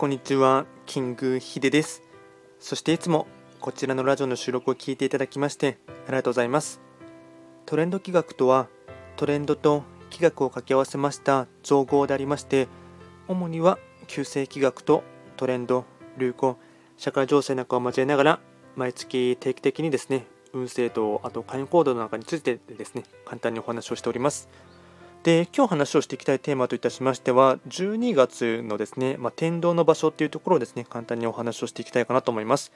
こんにちは、キングヒデです。そしていつもこちらのラジオの収録を聞いていただきましてありがとうございます。トレンド企画とは、トレンドと企画を掛け合わせました造語でありまして、主には旧世企画とトレンド、流行、社会情勢なんかを交えながら、毎月定期的にですね、運勢とあと会員行動なんかについてですね、簡単にお話をしております。で今日話をしていきたいテーマといたしましては12月のですね、まあ、天童の場所っていうところをですね簡単にお話をしていきたいかなと思います。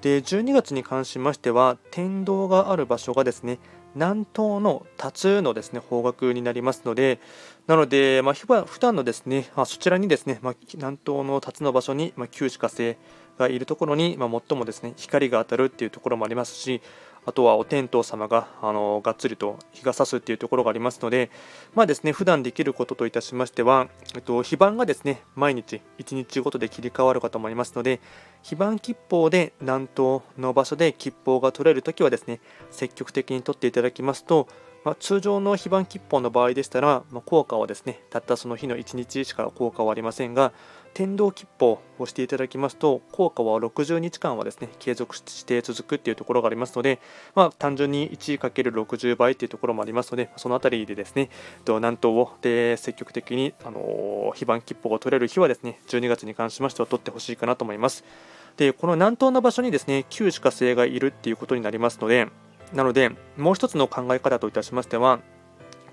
で12月に関しましては天童がある場所がですね南東の辰のですね方角になりますのでなので、まあ、普段のですね、まあ、そちらにですね、まあ、南東の辰の場所に、まあ、旧歯火星がいるところに、まあ、最もですね光が当たるっていうところもありますしあとはお天道様があのがっつりと日が差すっていうところがありますので、まあですね普段できることといたしましては、えっと、非番がですね毎日1日ごとで切り替わるかと思いますので、非番吉報で南東の場所で吉報が取れるときはですね積極的に取っていただきますと、まあ、通常の非番吉報の場合でしたら、まあ、効果はですねたったその日の1日しか効果はありませんが天道吉報をしていただきますと効果は60日間はですね継続して続くっていうところがありますので、まあ、単純に 1×60 倍っていうところもありますのでそのあたりでですね南東をで積極的にあの非番吉報が取れる日はですね12月に関しましては取ってほしいかなと思います。でこの南東の場所にですね旧歯科星がいるっていうことになりますのでなのでもう一つの考え方といたしましては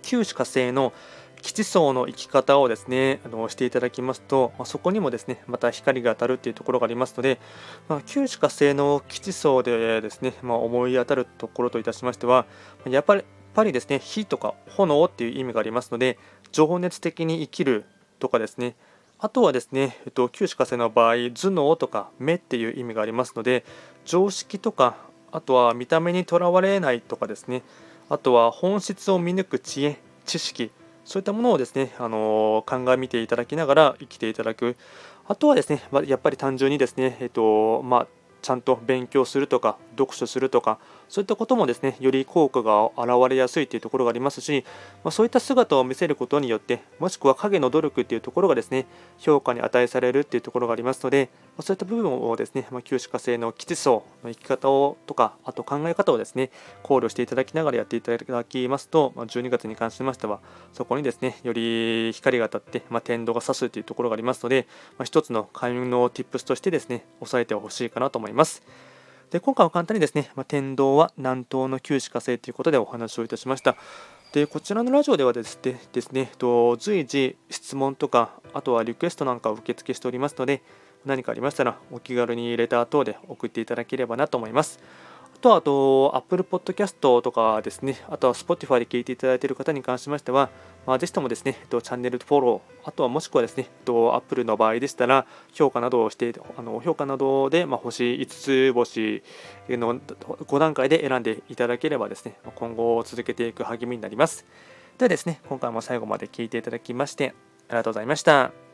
旧歯科星の基地層の生き方をですねあのしていただきますと、まあ、そこにもですねまた光が当たるっていうところがありますので、まあ、旧歯科星の基地層でですね、まあ、思い当たるところといたしましてはやっぱりやっぱりですね火とか炎っていう意味がありますので情熱的に生きるとかですねあとはですね、えっと、旧歯科星の場合頭脳とか目っていう意味がありますので常識とかあとは見た目にとらわれないとかですねあとは本質を見抜く知恵知識そういったものをですね、あの鑑みていただきながら生きていただく。あとはですね、やっぱり単純にですね、えっと、まあ、ちゃんと勉強するとか読書するとかそういったこともですねより効果が現れやすいというところがありますし、まあ、そういった姿を見せることによってもしくは影の努力っていうところがですね評価に値されるっていうところがありますので、まあ、そういった部分をですね、まあ、旧歯科生の基地層の生き方をとかあと考え方をですね考慮していただきながらやっていただきますと、ま、12月に関しましてはそこにですねより光が当たって、ま、天道が差すというところがありますので、まあ、一つの開運の tips としてですね押さえてほしいかなと思います。で今回は簡単にですね、まあ、天童は南東の旧歯科生ということでお話をいたしました。でこちらのラジオではですねですねと随時質問とかあとはリクエストなんかを受付しておりますので何かありましたらお気軽にレター等で送っていただければなと思います。と、あと、Apple Podcast とかですね、あとは Spotify で聞いていただいている方に関しましては、まあ、ぜひともですね、チャンネルフォロー、あとはもしくはですね、Apple の場合でしたら、評価などをして、あの評価などで、まあ、星5つ星の5段階で選んでいただければですね、今後続けていく励みになります。ではですね、今回も最後まで聞いていただきまして、ありがとうございました。